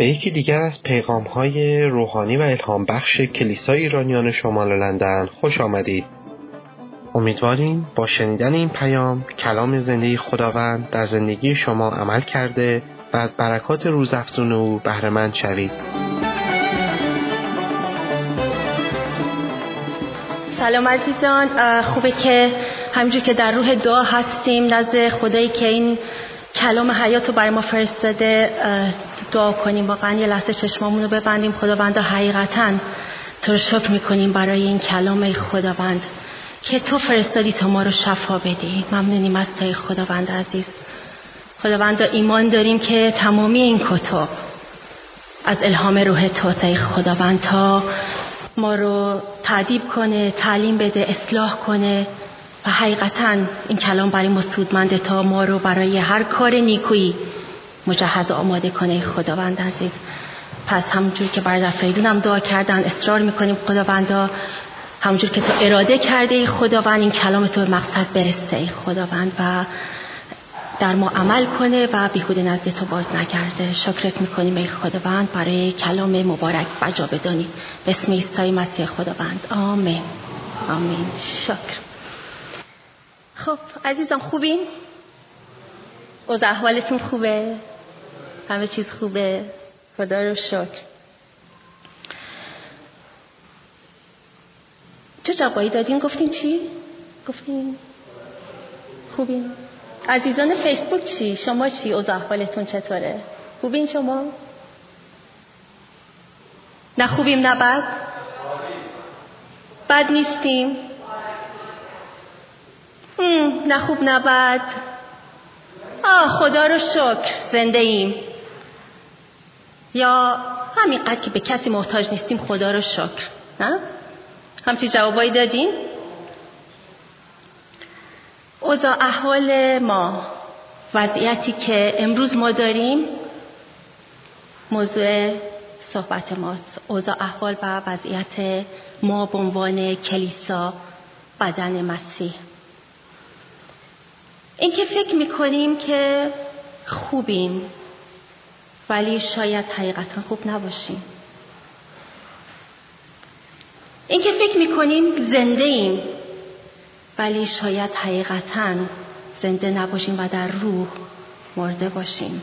به یکی دیگر از پیغام های روحانی و الهام بخش کلیسای ایرانیان شمال لندن خوش آمدید. امیدواریم با شنیدن این پیام کلام زندگی خداوند در زندگی شما عمل کرده و از برکات روزافزون او بهرهمند شوید. سلام عزیزان خوبه که همینجور که در روح دعا هستیم نزد خدایی که این کلام حیات رو برای ما فرستاده دعا کنیم. واقعا یه لحظه چشمامون رو ببندیم. خداوندا حقیقتا تو رو شکر می‌کنیم برای این کلام خداوند که تو فرستادی تا ما رو شفا بدی. ممنونیم از توی خداوند عزیز. خداوند ایمان داریم که تمامی این کتب از الهام روح تو تای خداوند تا ما رو تعدیب کنه تعلیم بده اصلاح کنه. و حقیقتا این کلام برای ما سودمنده تا ما رو برای هر کار نیکویی مجهز و آماده کنه. خداوند عزیز پس همونجور که برادر فریدون دعا کردن اصرار می‌کنیم خداوندا. همونجور که تو اراده کرده ای خداوند این کلام تو به مقصد برسه. ای خداوند و در ما عمل کنه و بیهوده نزد تو باز نگرده. شکرت می‌کنیم ای خداوند برای کلام مبارک بجا بدانید به اسم عیسی مسیح خداوند. آمین. آمین. شکر. خب عزیزان خوبین؟ از احوالتون خوبه؟ همه چیز خوبه؟ خدا رو شکر چه جوابی دادین؟ گفتین چی؟ گفتین خوبین؟ عزیزان فیسبوک چی؟ شما چی؟ از احوالتون چطوره؟ خوبین شما؟ نه خوبیم نه بد؟ بد نیستیم؟ نه خوب نه بد. آه خدا رو شکر زنده ایم. یا همینقدر که به کسی محتاج نیستیم خدا رو شکر. نه؟ همچی جوابایی دادین؟ اوضاع احوال ما وضعیتی که امروز ما داریم موضوع صحبت ماست. اوضاع احوال و وضعیت ما به عنوان کلیسا بدن مسیح. اینکه فکر می‌کنیم که خوبیم ولی شاید حقیقتا خوب نباشیم. اینکه فکر می‌کنیم زنده ایم ولی شاید حقیقتا زنده نباشیم و در روح مرده باشیم.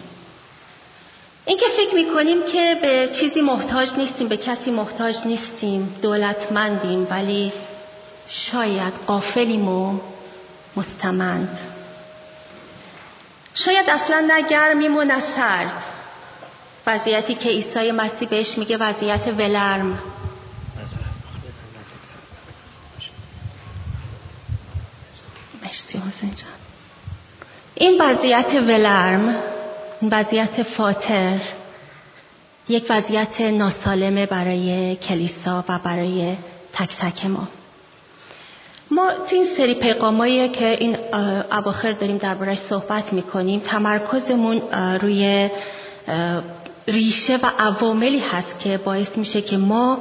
اینکه فکر می‌کنیم که به چیزی محتاج نیستیم به کسی محتاج نیستیم دولتمندیم ولی شاید قافلیم و مستمند. شاید اصلا نه گرمیم و نه سرد. وضعیتی که عیسی مسیح بهش میگه وضعیت ولرم. این وضعیت ولرم وضعیت فاتر یک وضعیت ناسالمه برای کلیسا و برای تک تک ما. ما تو این سری پیغامایی که این اواخر داریم دربارهش صحبت می‌کنیم تمرکزمون روی ریشه و عواملی هست که باعث میشه که ما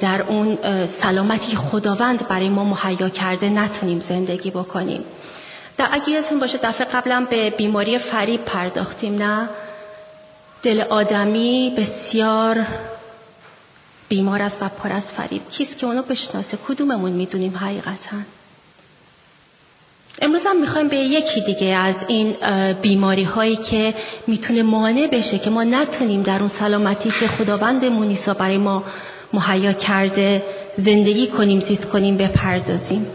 در اون سلامتی خداوند برای ما مهیا کرده نتونیم زندگی بکنیم. در اگه باشه دفعه قبلا به بیماری فریب پرداختیم نه؟ دل آدمی بسیار بیمار است و پر از فریب. کیست که اونو بشناسه کدوممون می‌دونیم حقیقتا؟ امروز هم می‌خوایم به یکی دیگه از این بیماری هایی که می‌تونه مانع بشه که ما نتونیم در اون سلامتی که خداوند مونیسا برای ما مهیا کرده زندگی کنیم زیست کنیم بپردازیم.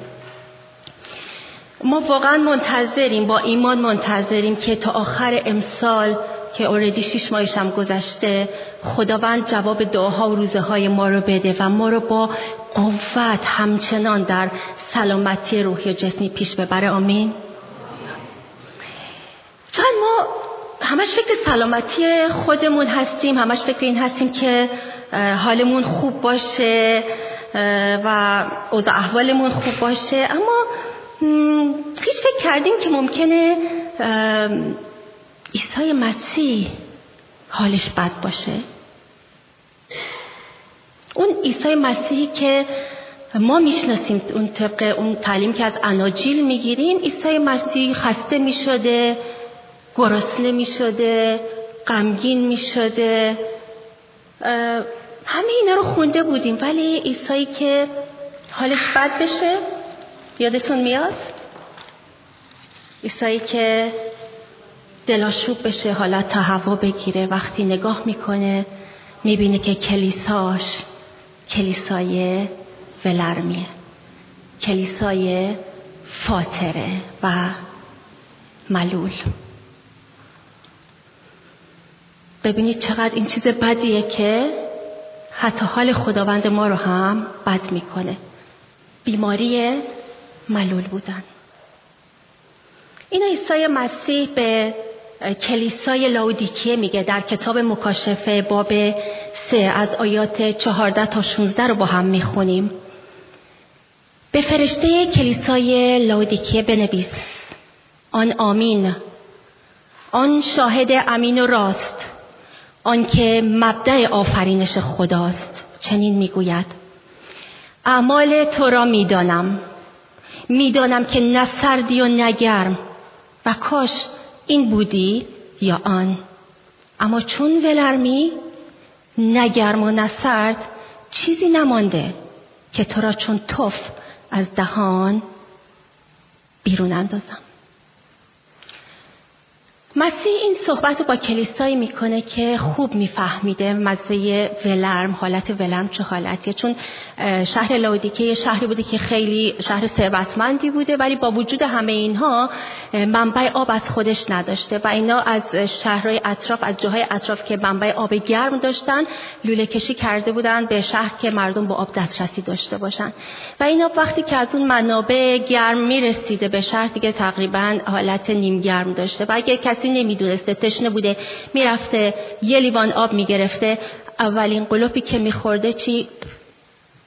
ما واقعا منتظریم با ایمان منتظریم که تا آخر امسال که اوردی شیش ماهش هم گذشته خداوند جواب دعاها و روزه های ما رو بده و ما رو با قوت همچنان در سلامتی روحی و جسمی پیش ببره. آمین. چون ما همش فکر سلامتی خودمون هستیم همش فکر این هستیم که حالمون خوب باشه و اوضاع احوالمون خوب باشه. اما هیچ فکر کردیم که ممکنه عیسی مسیح حالش بد باشه؟ اون عیسی مسیحی که ما می‌شناسیم اون طبق اون تعلیم که از اناجیل می‌گیریم عیسی مسیح خسته می‌شده گرسنه می‌شده غمگین می‌شده. همه اینا رو خونده بودیم. ولی عیسایی که حالش بد بشه یادتون میاد؟ عیسایی که دلاشوب بشه حالت تهوع بگیره. وقتی نگاه می‌کنه می‌بینه که کلیساش کلیسای ولرمیه کلیسای فاتره و ملول. ببینید چقدر این چیز بدیه که حتی حال خداوند ما رو هم بد می‌کنه. بیماری ملول بودن. این عیسی مسیح به کلیسای لاودیکیه میگه در کتاب مکاشفه باب سه از آیات چهارده تا 16 رو با هم می‌خونیم. به فرشته کلیسای لاودیکیه بنویس. آن آمین. آن شاهد امین و راست. آنکه مبدع آفرینش خداست. چنین می‌گوید. اعمال تو را می‌دانم. می‌دانم که نه سردی و نگرم و کاش این بودی یا آن؟ اما چون ولرمی نگرم و نسرد چیزی نمانده که تو را چون توف از دهان بیرون اندازم. مسیح این صحبت رو با کلیسایی می‌کنه که خوب میفهمیده مزه ولرم حالت ولرم چه حالتیه چون شهر لاودیکه یه شهری بوده که خیلی شهر ثروتمندی بوده ولی با وجود همه اینها منبع آب از خودش نداشته و اینا از شهرهای اطراف از جاهای اطراف که منبع آب گرم داشتن لوله کشی کرده بودن به شهر که مردم با آب دسترسی داشته باشن. و اینا وقتی که از اون منابع گرم می‌رسیده به شهر دیگه تقریبا حالت نیم گرم داشته. و اگه کسی کسی نمی‌دونسته تشنه بوده می‌رفته یه لیوان آب می‌گرفته. اولین قلوپی که میخورده چی؟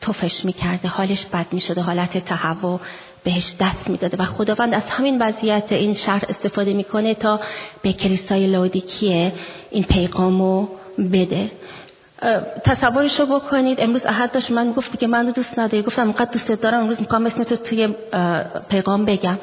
توفش می‌کرده. حالش بد می‌شده حالت تهوع بهش دست می‌داده. و خداوند از همین وضعیت این شهر استفاده می‌کنه تا به کلیسای لودیکیه این پیغامو بده. تصورشو بکنید. امروز احد داشت من گفتی که من دوست نداری. گفتم اینقدر دوست دارم امروز می‌خوام اسم تو توی پیغام بگم.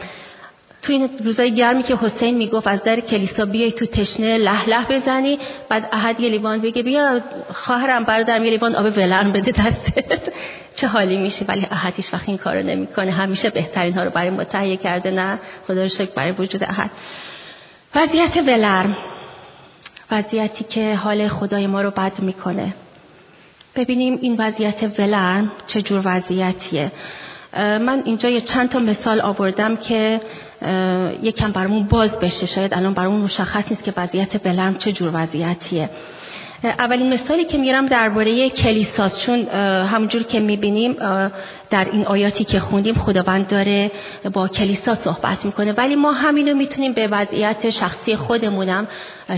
تو این روزای گرمی که حسین می‌گفت از در کلیسا بیای تو تشنه لح لح بزنی بعد احد یه لیوان بگه بیا خواهرم برادرم یه لیوان آب ولرم بده دستت. چه حالی میشه؟ ولی احد هیچ وقت این کارو نمی‌کنه. همیشه بهترین ها رو برای ما تهیه کرده نه؟ خدا رو شکر برای وجود احد. وضعیت ولرم. وضعیتی که حال خدای ما رو بد می‌کنه. ببینیم این وضعیت ولرم چه جور وضعیتیه. من اینجا یه چند تا مثال آوردم که یکم برامون باز بشه. شاید الان برامون مشخص نیست که وضعیت بلرم چه جور وضعیتیه. اولین مثالی که میرم درباره کلیساست. چون همونجور که می‌بینیم در این آیاتی که خوندیم خداوند داره با کلیسا صحبت می‌کنه. ولی ما همینو می‌تونیم به وضعیت شخصی خودمونم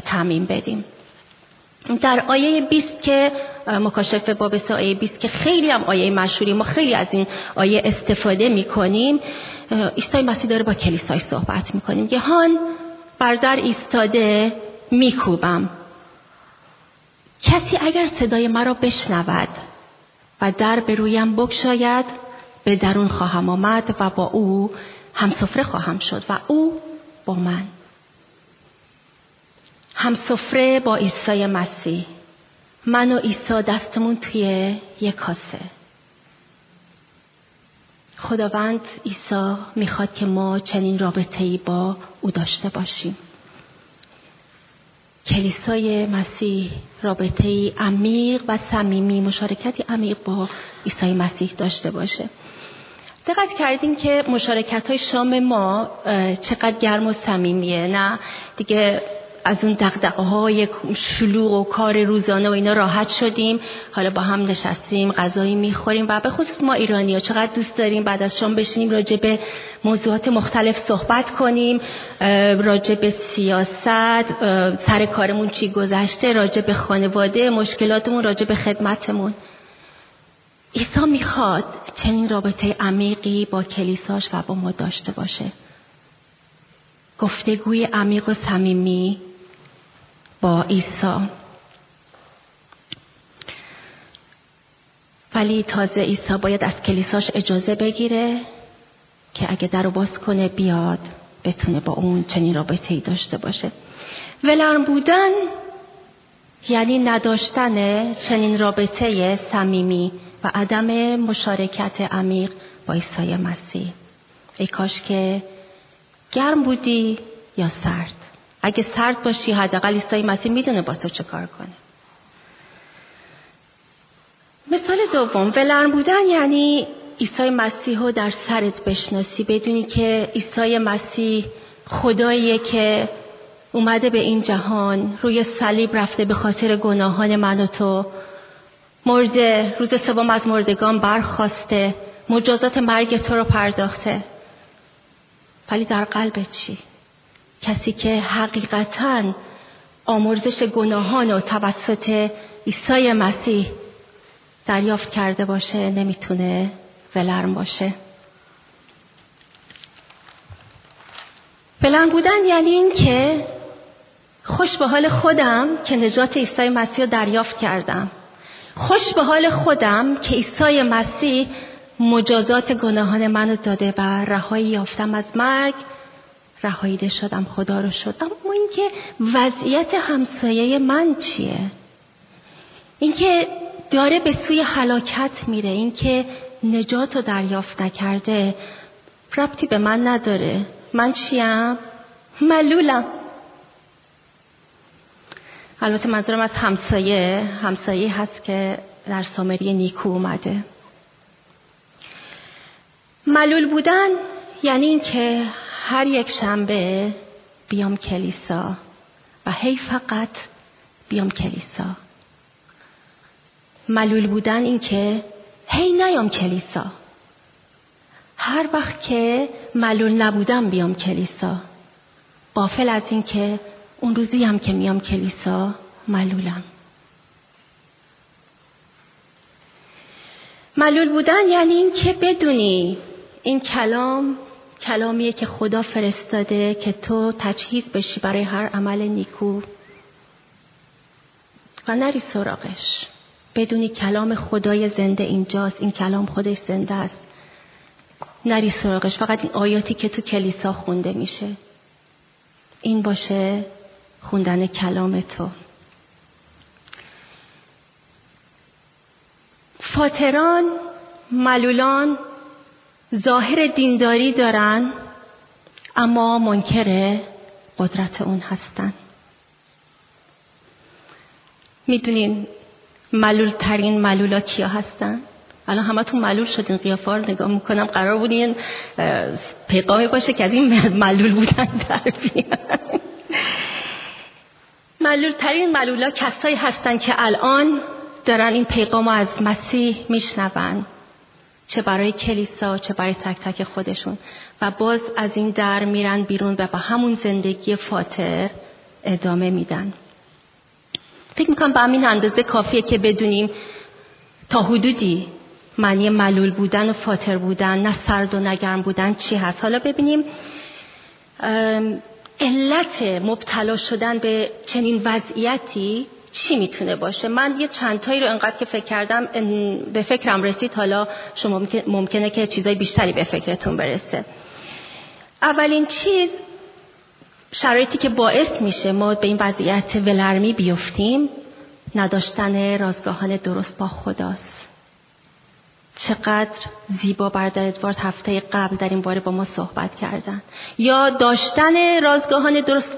تعمین بدیم. در آیه 20 که مکاشفه باب آیه 20 که خیلی هم آیه مشهوری ما خیلی از این آیه استفاده می‌کنیم ایستای مسیح داره با کلیسای صحبت می‌کنیم. هان بر در ایستاده میکوبم. کسی اگر صدای مرا بشنود و در به رویم بگشاید به درون خواهم آمد و با او همسفره خواهم شد و او با من. همسفره با عیسی مسیح. من و عیسی دستمون توی یک کاسه. خداوند عیسی می‌خواد که ما چنین رابطه ای با او داشته باشیم. کلیسای مسیح رابطه ای عمیق و صمیمی مشارکتی عمیق با عیسی مسیح داشته باشه. دقت کردیم که مشارکت های شام ما چقدر گرم و صمیمیه نه؟ دیگه از اون دقدقه های شلوغ و کار روزانه و اینا راحت شدیم. حالا با هم نشستیم غذایی می‌خوریم و به خصوص ما ایرانی ها چقدر دوست داریم بعد از شام بشینیم راجع به موضوعات مختلف صحبت کنیم. راجع به سیاست سر کارمون چی گذشته راجع به خانواده مشکلاتمون راجع به خدمتمون. عیسی می‌خواد چنین رابطه عمیقی با کلیساش و با ما داشته باشه. گفتگوی عمیق و صمیمی با عیسی. ولی تازه عیسی باید از کلیساش اجازه بگیره که اگه در رو باز کنه بیاد بتونه با اون چنین رابطه ای داشته باشه. ولرم بودن یعنی نداشتن چنین رابطه صمیمی و عدم مشارکت عمیق با عیسی مسیح. ای کاش که گرم بودی یا سرد. اگه سرد باشی حداقل عیسی مسیح می‌دونه با تو چه کار کنه. مثال دوم ولرم بودن یعنی عیسی مسیح رو در سرت بشناسی بدونی که عیسی مسیح خداییه که اومده به این جهان روی صلیب رفته به خاطر گناهان من و تو. مرده روز سوم از مردگان برخواسته مجازات مرگ تو رو پرداخته. ولی در قلبت چی؟ کسی که حقیقتا آمرزش گناهان و توسط عیسی مسیح دریافت کرده باشه نمی‌تونه ولرم باشه. ولرم بودن یعنی این که خوش به حال خودم که نجات عیسی مسیح رو دریافت کردم. خوش به حال خودم که عیسی مسیح مجازات گناهان منو داده و رهایی یافتم از مرگ. رهاییده شدم خدا رو شد. اما اینکه وضعیت همسایه من چیه؟ اینکه داره به سوی هلاکت میره اینکه نجات رو دریافت نکرده ربطی به من نداره. من چیم؟ ملولم البته منظورم از همسایه همسایه هست که در سامری نیکو اومده. ملول بودن یعنی اینکه هر یک شنبه بیام کلیسا و هی فقط بیام کلیسا. ملول بودن اینکه هی نیام کلیسا. هر وقت که ملول نبودم بیام کلیسا. قافل از اینکه اون روزی هم که میام کلیسا ملولم. ملول بودن یعنی این که بدونی این کلام کلامیه که خدا فرستاده که تو تجهیز بشی برای هر عمل نیکو. و نری سراغش. بدونی کلام خدای زنده اینجاست. این کلام خودش زنده است. نری سراغش. فقط این آیاتی که تو کلیسا خونده میشه. این باشه خوندن کلام تو. فاتران ملولان ظاهر دینداری دارن اما منکر قدرت اون هستن. می‌دونین ملول ترین ملولا کیا هستن؟ الان همه تو ملول شدین قیافه رو نگاه می‌کنم. قرار بود این پیغامی باشه که از این ملول بودن در بیان. ملول ترین ملولا کسایی هستن که الان دارن این پیغام از مسیح میشنون. چه برای کلیسا چه برای تک تک خودشون. و باز از این در میرن بیرون و با همون زندگی فاتر ادامه میدن. فکر می‌کنم به همین اندازه کافیه که بدونیم تا حدودی معنی ملول بودن و فاتر بودن نه سرد و نگرم بودن چی هست. حالا ببینیم علت مبتلا شدن به چنین وضعیتی چی می‌تونه باشه؟ من یه چند تایی رو انقدر که فکر کردم به فکرم رسید. حالا شما ممکنه که چیزای بیشتری به فکرتون برسه. اولین چیز شرایطی که باعث میشه ما به این وضعیت ولرمی بیفتیم نداشتن رازگاهان درست با خداست. چقدر زیبا بردار ادوارد هفته قبل در این باره با ما صحبت کردن. یا داشتن رازگاهان درست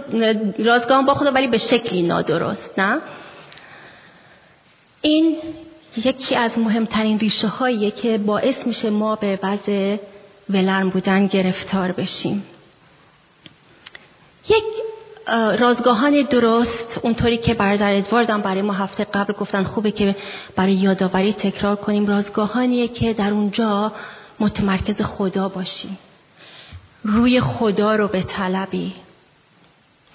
رازگاهان با خدا ولی به شکلی نادرست نه؟ این یکی از مهمترین ریشه هاییه که باعث میشه ما به وضع ولرم بودن گرفتار بشیم. یک رازگاهان درست اونطوری که برادر ادوارد هم برای ما هفته قبل گفتن خوبه که برای یادآوری تکرار کنیم رازگاهانیه که در اونجا متمرکز خدا باشی. روی خدا رو به طلبی.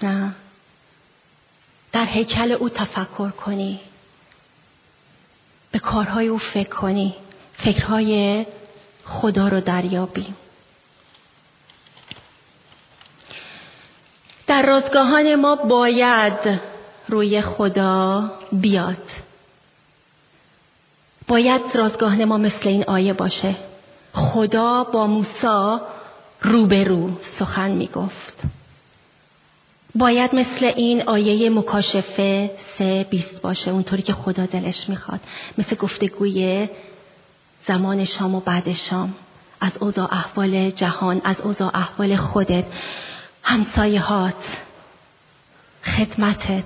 نه. در هیکل او تفکر کنی. کارهای او فکر کنی فکرهای خدا رو دریابی. در رازگاهان ما باید روی خدا بیاد. باید رازگاهان ما مثل این آیه باشه. خدا با موسی روبرو سخن می گفت باید مثل این آیه مکاشفه سه بیست باشه اونطوری که خدا دلش می‌خواد. مثل گفتگوی زمان شام و بعد شام. از اوضاع احوال جهان از اوضاع احوال خودت. همسایهات خدمتت.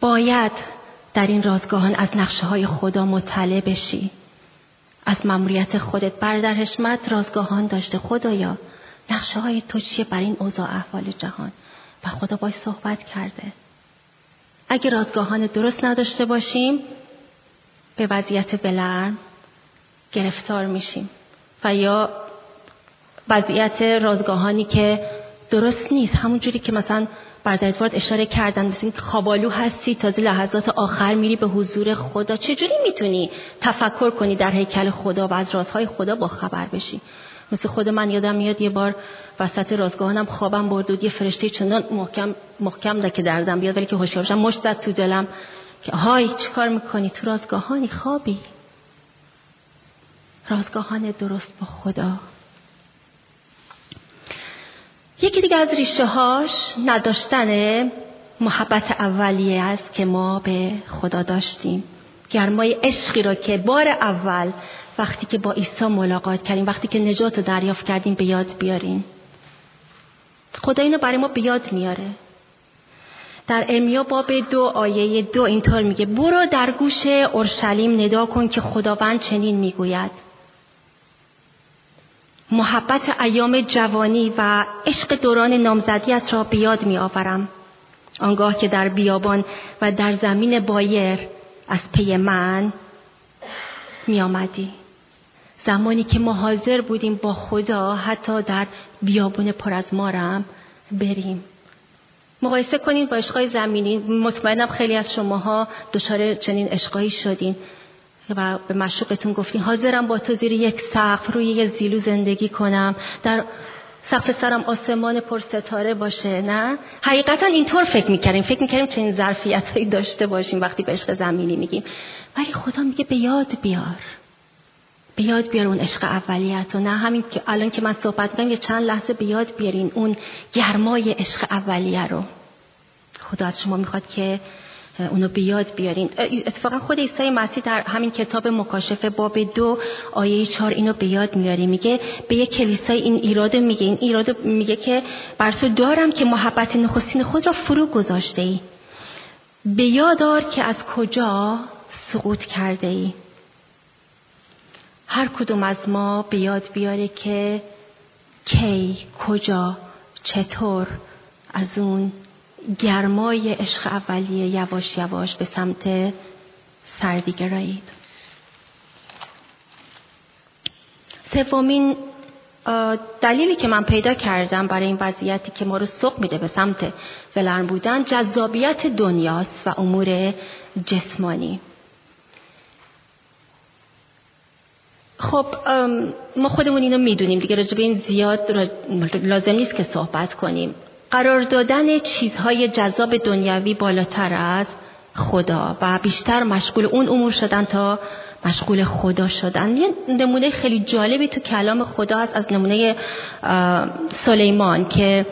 باید در این رازگاهان از نقشه های خدا مطلع بشی. از مموریت خودت بردر حشمت رازگاهان داشته خدایا. نقشه های تو چیه بر این اوضاع احوال جهان. و خدا باید صحبت کرده. اگه رازگاهان درست نداشته باشیم به وضعیت بلرم گرفتار میشیم. و یا وضعیت رازگاهانی که درست نیست همون جوری که مثلا ادوارد اشاره کردن مثل این خوابالو هستی تازه لحظات آخر میری به حضور خدا. چجوری می‌تونی تفکر کنی در هیکل خدا و از رازهای خدا با خبر بشی؟ مثل خود من یادم میاد یه بار وسط رازگاهانم خوابم برد و یه فرشته چندان محکم محکم ده که دردم بیاد ولی که هوشیار بشم مشت زد تو دلم که های چیکار می‌کنی؟ تو رازگاهانی خوابی. رازگاهان درست با خدا. یکی دیگه از ریشه هاش نداشتن محبت اولیه است که ما به خدا داشتیم. گرمای عشقی را که بار اول وقتی که با عیسی ملاقات کردیم وقتی که نجات رو دریافت کردیم به یاد بیاریم. خدا اینو برای ما به یاد میاره. در ارمیا باب دو آیه دو اینطور میگه برو در گوش اورشلیم ندا کن که خداوند چنین می‌گوید. محبت ایام جوانی و عشق دوران نامزدیت را بیاد می آورم. آنگاه که در بیابان و در زمین بایر از پی من می آمدی. زمانی که ما حاضر بودیم با خدا حتی در بیابون پر از مارم بریم. مقایسه کنید با عشقای زمینی مطمئنم خیلی از شماها دچار چنین عشقایی شدین و به مشوقتون گفتین حاضرم با تو زیر یک سقف روی یه زیلو زندگی کنم در سقف سرم آسمان پر ستاره باشه نه؟ حقیقتا اینطور فکر می‌کردیم. فکر می‌کردیم چنین ظرفیت هایی داشته باشیم وقتی به عشق زمینی میگیم. ولی خدا میگه به یاد بیار. به یاد بیار اون عشق اولیت و نه؟ همین که الان که من صحبت می‌کنم یه چند لحظه به یاد بیارین اون گرمای عشق اولیه رو. خدا از شما می‌خواد که اونو به یاد بیارین. اتفاقا خود عیسی مسیح در همین کتاب مکاشفه باب دو آیه چهار اینو به یاد میاره میگه به یک کلیسای این ایراد میگه. این ایراد میگه که بر تو دارم که محبت نخستین خود را فرو گذاشته ای. به یادار که از کجا سقوط کرده ای. هر کدوم از ما به یاد بیاره که کی کجا چطور از اون گرمای عشق اولیه یواش یواش به سمت سردی گرایید سومین دلیلی که من پیدا کردم برای این وضعیتی که ما رو سوق میده به سمت ولرم بودن جذابیت دنیاست و امور جسمانی. خب ما خودمون اینو می‌دونیم دیگه راجع به این زیاد لازم نیست که صحبت کنیم. قرار دادن چیزهای جذاب دنیوی بالاتر از خدا و بیشتر مشغول اون امور شدن تا مشغول خدا شدن. یه نمونه خیلی جالبی تو کلام خدا هست از نمونه سلیمان که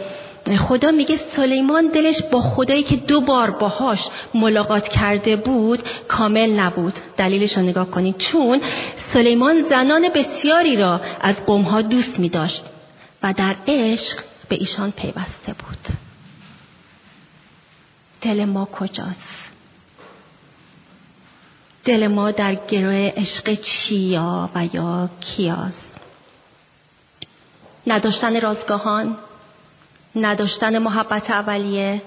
خدا میگه سلیمان دلش با خدایی که دو بار باهاش ملاقات کرده بود کامل نبود. دلیلش رو نگاه کنید. چون سلیمان زنان بسیاری را از قومها دوست می داشت و در عشق به ایشان پیوسته بود. دل ما کجاست؟ دل ما در گروه عشق چیا و یا کیاست؟ نداشتن رازگاهان نداشتن محبت اولیه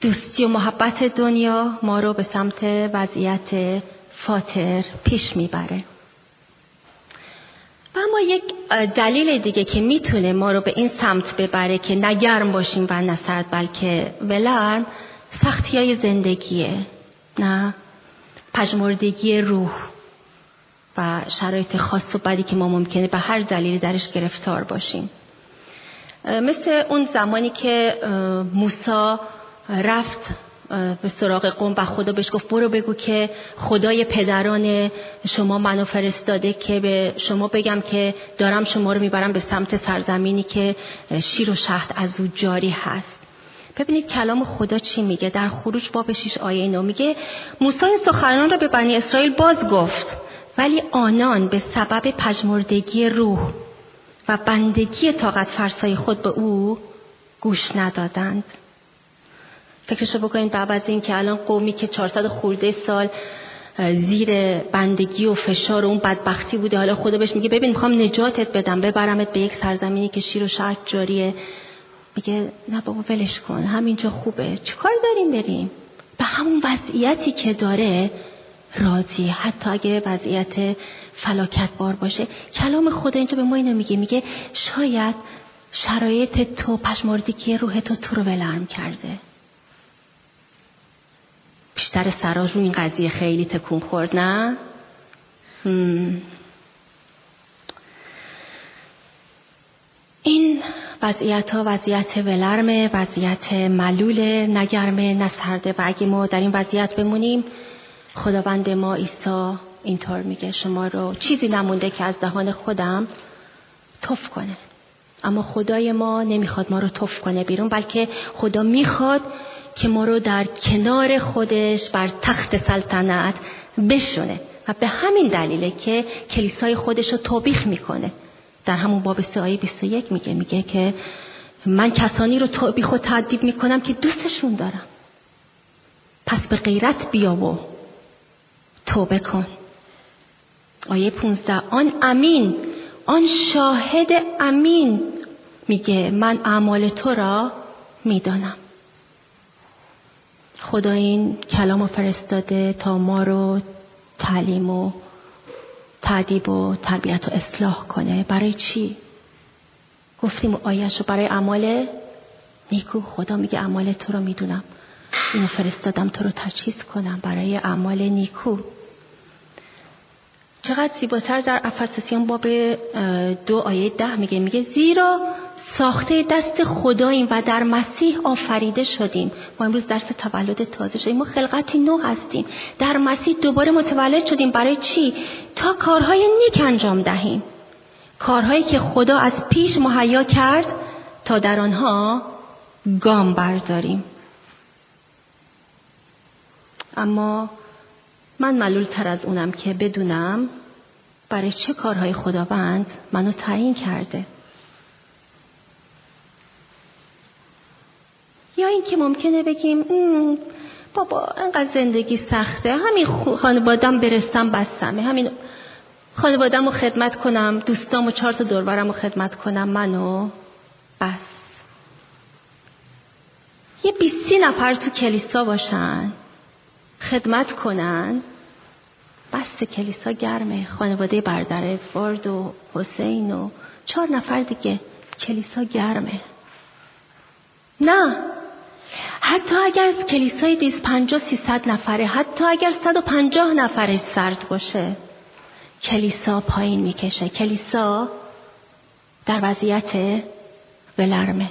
دوستی و محبت دنیا ما رو به سمت وضعیت فاتر پیش می‌بره. و اما یک دلیل دیگه که می‌تونه ما رو به این سمت ببره که نگرم باشیم و نه سرد بلکه ولرم سختی های زندگیه نه؟ پژمردگی روح و شرایط خاص و بدی که ما ممکنه به هر دلیلی درش گرفتار باشیم. مثل اون زمانی که موسا رفت به سراغ قوم و خدا بهش گفت برو بگو که خدای پدران شما منو فرستاده که به شما بگم که دارم شما رو می‌برم به سمت سرزمینی که شیر و شهد از او جاری هست. ببینید کلام خدا چی میگه؟ در خروج باب 6 آیه 9 میگه موسی سخنان را به بنی اسرائیل باز گفت ولی آنان به سبب پژمردگی روح و بندگی طاقت فرسای خود به او گوش ندادند. فکرشو بکنید بعد از این که الان قومی که 400 خورده سال زیر بندگی و فشار و اون بدبختی بوده حالا خدا بهش میگه ببین می‌خوام نجاتت بدم ببرمت به یک سرزمینی که شیر و شهد جاریه. میگه نه بابا ولش کن همینجا خوبه. چیکار داریم بریم؟ به همون وضعیتی که داره راضی. حتی اگه وضعیت فلاکت بار باشه. کلام خدا اینجا به ما اینو میگه. میگه شاید شرایط تو پشمردگی روح تو تو رو ولرم کرده. بیشتر سرا رو این قضیه خیلی تکون خورد نه؟ این وضعیت ها وضعیت ولرمه وضعیت ملول نگرمه نسرده و اگه ما در این وضعیت بمونیم خداوند ما عیسی اینطور میگه شما رو چیزی نمونده که از دهان خودم توف کنه. اما خدای ما نمی‌خواد ما رو توف کنه بیرون بلکه خدا می‌خواد که ما رو در کنار خودش بر تخت سلطنت بشونه و به همین دلیله که کلیسای خودش رو توبیخ می‌کنه. در همون باب سه آیه 21 میگه میگه که من کسانی رو توبیخ و تعدیب می‌کنم که دوستشون دارم. پس به غیرت بیا و توبه کن. آیه 15 آن امین آن شاهد امین میگه من اعمال تو را می‌دانم. خدا این کلام فرستاده تا ما رو تعلیم و تعدیب و تربیت و اصلاح کنه. برای چی؟ گفتیم آیش رو برای اعمال نیکو. خدا میگه اعمال تو رو می‌دونم. اینو فرستادم تو رو تجهیز کنم برای اعمال نیکو. چقدر زیباتر در افسسیان باب دو آیه ده میگه. میگه زیرا ساخته دست خداییم و در مسیح آفریده شدیم. ما امروز درس تولد تازه شدیم. ما خلقتی نو هستیم. در مسیح دوباره متولد شدیم. برای چی؟ تا کارهای نیک انجام دهیم. کارهایی که خدا از پیش مهیا کرد تا در آنها گام برداریم. اما من ملول تر از اونم که بدونم برای چه کارهای خداوند منو تعیین کرده. یا اینکه ممکنه بگیم بابا انقدر زندگی سخته همین خانوادم برسم بستمه همین خانوادم رو خدمت کنم دوستام و چهار تا دورورم رو خدمت کنم منو؟ بس. یه بیستی نفر تو کلیسا باشن خدمت کنن. بس کلیسا گرمه خانواده بردر ادوارد و حسین و چهار نفر دیگه کلیسا گرمه. نه! حتی اگر کلیسای 250 300 نفره حتی اگر 150 نفرش سرد باشه کلیسا پایین می‌کشه. کلیسا در وضعیت ولرمه.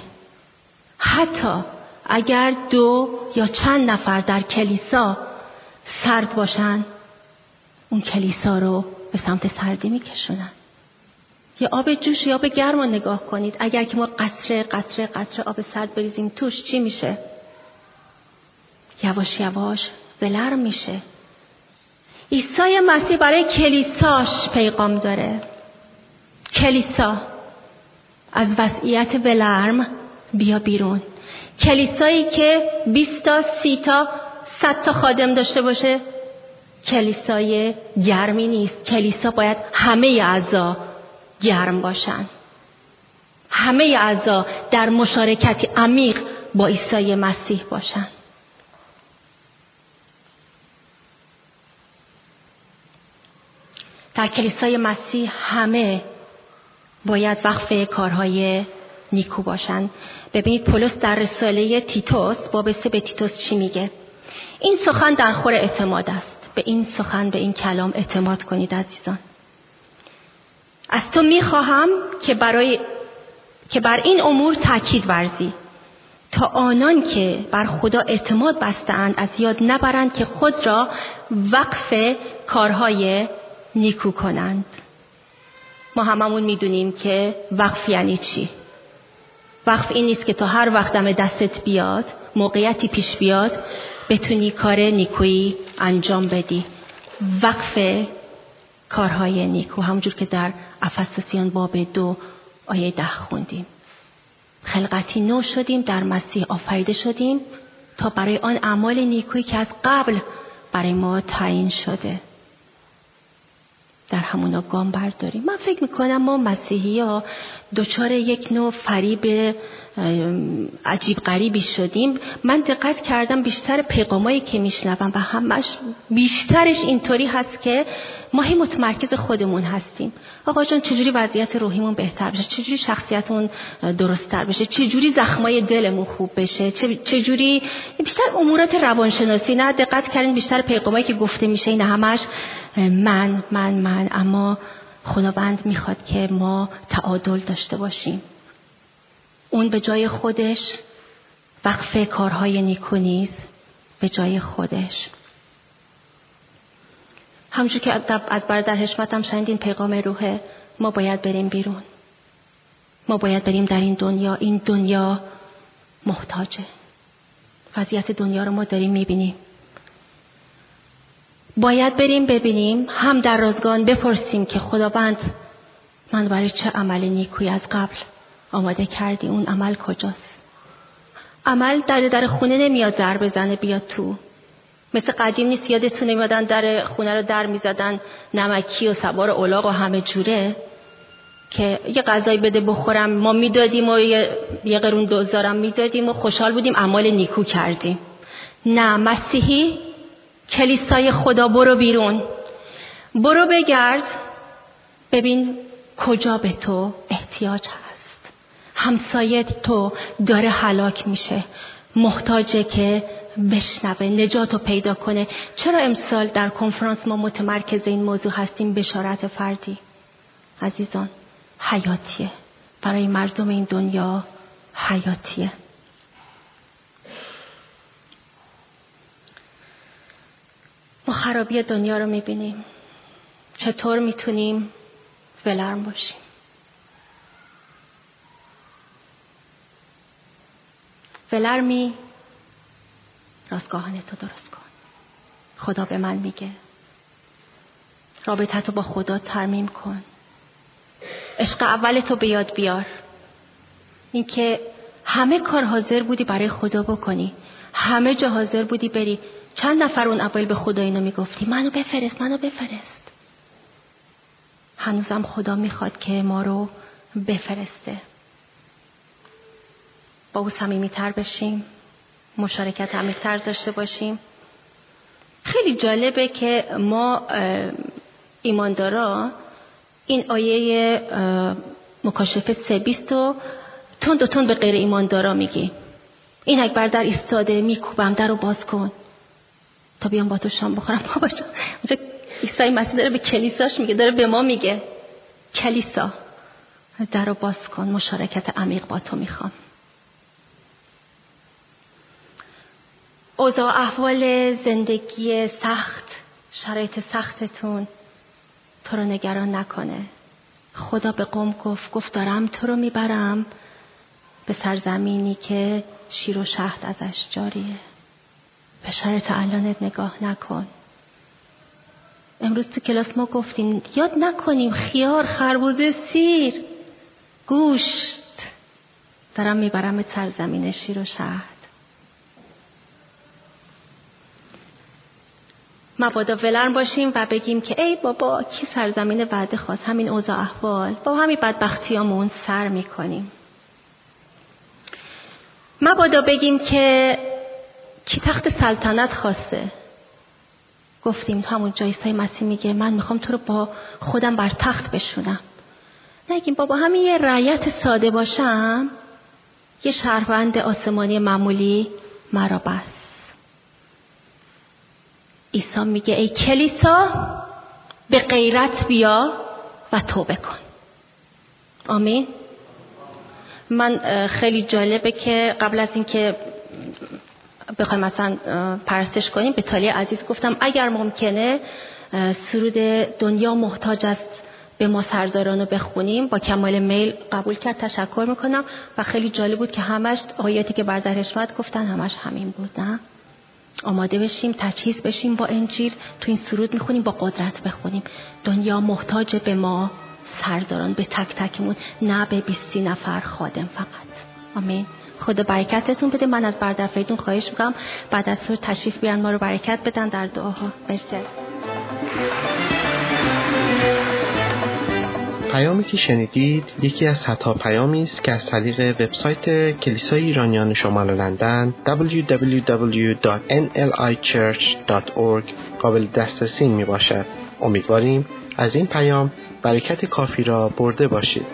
حتی اگر دو یا چند نفر در کلیسا سرد باشن اون کلیسا رو به سمت سردی میکشونن. یا آب جوش یا آب گرم رو نگاه کنید. اگر که ما قطره قطره قطره آب سرد بریزیم توش چی میشه؟ یواش یواش ولرم میشه. عیسی مسیح برای کلیساش پیغام داره. کلیسا از وضعیت ولرم بیا بیرون. کلیسایی که 20 تا 30 تا 100 تا خادم داشته باشه کلیسای گرمی نیست. کلیسا باید همه اعضا گرم باشن. همه اعضا در مشارکتی عمیق با عیسی مسیح باشن. در کلیسای مسیح همه باید وقف کارهای نیکو باشن. ببینید پولس در رساله تیتوس باب سه به تیتوس چی میگه؟ این سخن در خور اعتماد است. به این سخن به این کلام اعتماد کنید عزیزان. از تو می‌خواهم که برای که بر این امور تاکید ورزی. تا آنان که بر خدا اعتماد بستند از یاد نبرند که خود را وقف کارهای نیکو کنند. ما هممون می‌دونیم که وقف یعنی چی؟ وقف این نیست که تا هر وقت دم دستت بیاد موقعیتی پیش بیاد بتونی کار نیکویی انجام بدی. وقف کارهای نیکو. همونجور که در افسوسیان باب دو آیه ده خوندیم. خلقتی نو شدیم در مسیح آفریده شدیم تا برای آن اعمال نیکویی که از قبل برای ما تعیین شده. در همونا گام برداریم. من فکر می‌کنم ما مسیحی ها دچار یک نوع فریب عجیب غریبی شدیم. من دقت کردم بیشتر پیغامایی که میشنوم و همش بیشترش اینطوری هست که ما هی متمرکز خودمون هستیم. آقا جان چجوری وضعیت روحیمون بهتر بشه؟ چجوری شخصیتمون درستتر بشه؟ چجوری زخمای دلمون خوب بشه؟ چجوری بیشتر امورات روانشناسی؟ نه دقت کردین بیشتر پیغامایی که گفته میشه این همش من من من اما خداوند می‌خواد که ما تعادل داشته باشیم. اون به جای خودش وقف کارهای نیکو نیز به جای خودش. همچون که از در حشمت هم شنیدین پیغام روحه ما باید بریم بیرون. ما باید بریم در این دنیا. این دنیا محتاجه. وضعیت دنیا رو ما داریم می‌بینیم. باید بریم ببینیم هم در رازگان بپرسیم که خداوند من برای چه عمل نیکوی از قبل آماده کردی؟ اون عمل کجاست؟ عمل در در خونه نمیاد در بزنه بیاد تو. مثل قدیم نیست یادتون نمیادن در خونه رو در می‌زدن نمکی و سوار اولاغ و همه جوره که یه غذایی بده بخورم ما می‌دادیم و یه, یه قرون دوزارم می‌دادیم و خوشحال بودیم عمال نیکو کردیم. نه مسیحی کلیسای خدا برو بیرون. برو بگرد. ببین کجا به تو احتیاج هست. همسایت تو داره حلاک میشه. محتاجه که بشنوه نجات رو پیدا کنه. چرا امسال در کنفرانس ما متمرکز این موضوع هستیم؟ بشارت فردی. عزیزان حیاتیه. برای مردم این دنیا حیاتیه. خرابی دنیا رو می‌بینیم. چطور می‌تونیم ولرم باشیم؟ ولرمی راستگاهانه تو درست کن. خدا به من میگه. رابطت رو با خدا ترمیم کن. عشق اول تو به یاد بیار. اینکه همه کار حاضر بودی برای خدا بکنی. همه جا حاضر بودی بری. چند نفر اون اول به خدا اینو می‌گفتی؟ منو بفرست منو بفرست. هنوزم خدا می‌خواد که ما رو بفرسته. با او صمیمیتر بشیم مشارکت عمیقتر داشته باشیم. خیلی جالبه که ما ایماندارا این آیه مکاشفه سه بیست رو تند و تند به غیر ایماندارا میگی. این اکبر در ایستاده میکوبم در رو باز کن. تا بیام با تو شام بخورم بابا جان. اونجا عیسی مسیح داره به کلیساش میگه داره به ما میگه. کلیسا در رو باز کن مشارکت عمیق با تو می‌خوام. اوضاع احوال زندگی سخت شرایط سختتون تو رو نگران نکنه. خدا به قوم گفت گفت دارم تو رو می‌برم. به سرزمینی که شیر و شهد ازش جاریه. به شرط الانت نگاه نکن. امروز تو کلاس ما گفتیم یاد نکنیم خیار خربوزه سیر گوشت. دارم می‌برم به سرزمین شیر و شهد. مبادا ولرم باشیم و بگیم که ای بابا کی سرزمین وعده خواست؟ همین اوضاع احوال. با همین بدبختیامون سر می‌کنیم. مبادا بگیم که کی تخت سلطنت خواسته؟ گفتیم همون جایسای مسیح میگه من می‌خوام تو رو با خودم بر تخت بشونم. نگیم بابا همین یه رعیت ساده باشم؟ یه شهروند آسمانی معمولی مرا بس. عیسی میگه ای کلیسا به غیرت بیا و توبه کن. آمین. من خیلی جالبه که قبل از اینکه بخوایم مثلا پرستش کنیم. به تالی عزیز گفتم اگر ممکنه سرود دنیا محتاج است به ما سرداران رو بخونیم. با کمال میل قبول کرد. تشکر می‌کنم. و خیلی جالب بود که همش آیاتی که بر حشمت گفتن همش همین بود نه؟ آماده بشیم تجهیز بشیم با انجیل. تو این سرود می‌خونیم با قدرت بخونیم. دنیا محتاج به ما سرداران به تک تکمون نه به بیستی نفر خادم فقط. آمین. خدا برکتتون بده من از بردفعیتون خواهش می‌کنم بعد از سر تشریف بیان ما رو برکت بدن در دعاها مرسی پیامی که شنیدید یکی از صدها پیامی است که از طریق وبسایت کلیسای ایرانیان شمال لندن www.nlichurch.org قابل دسترسی می باشد. امیدواریم از این پیام برکت کافی را برده باشید.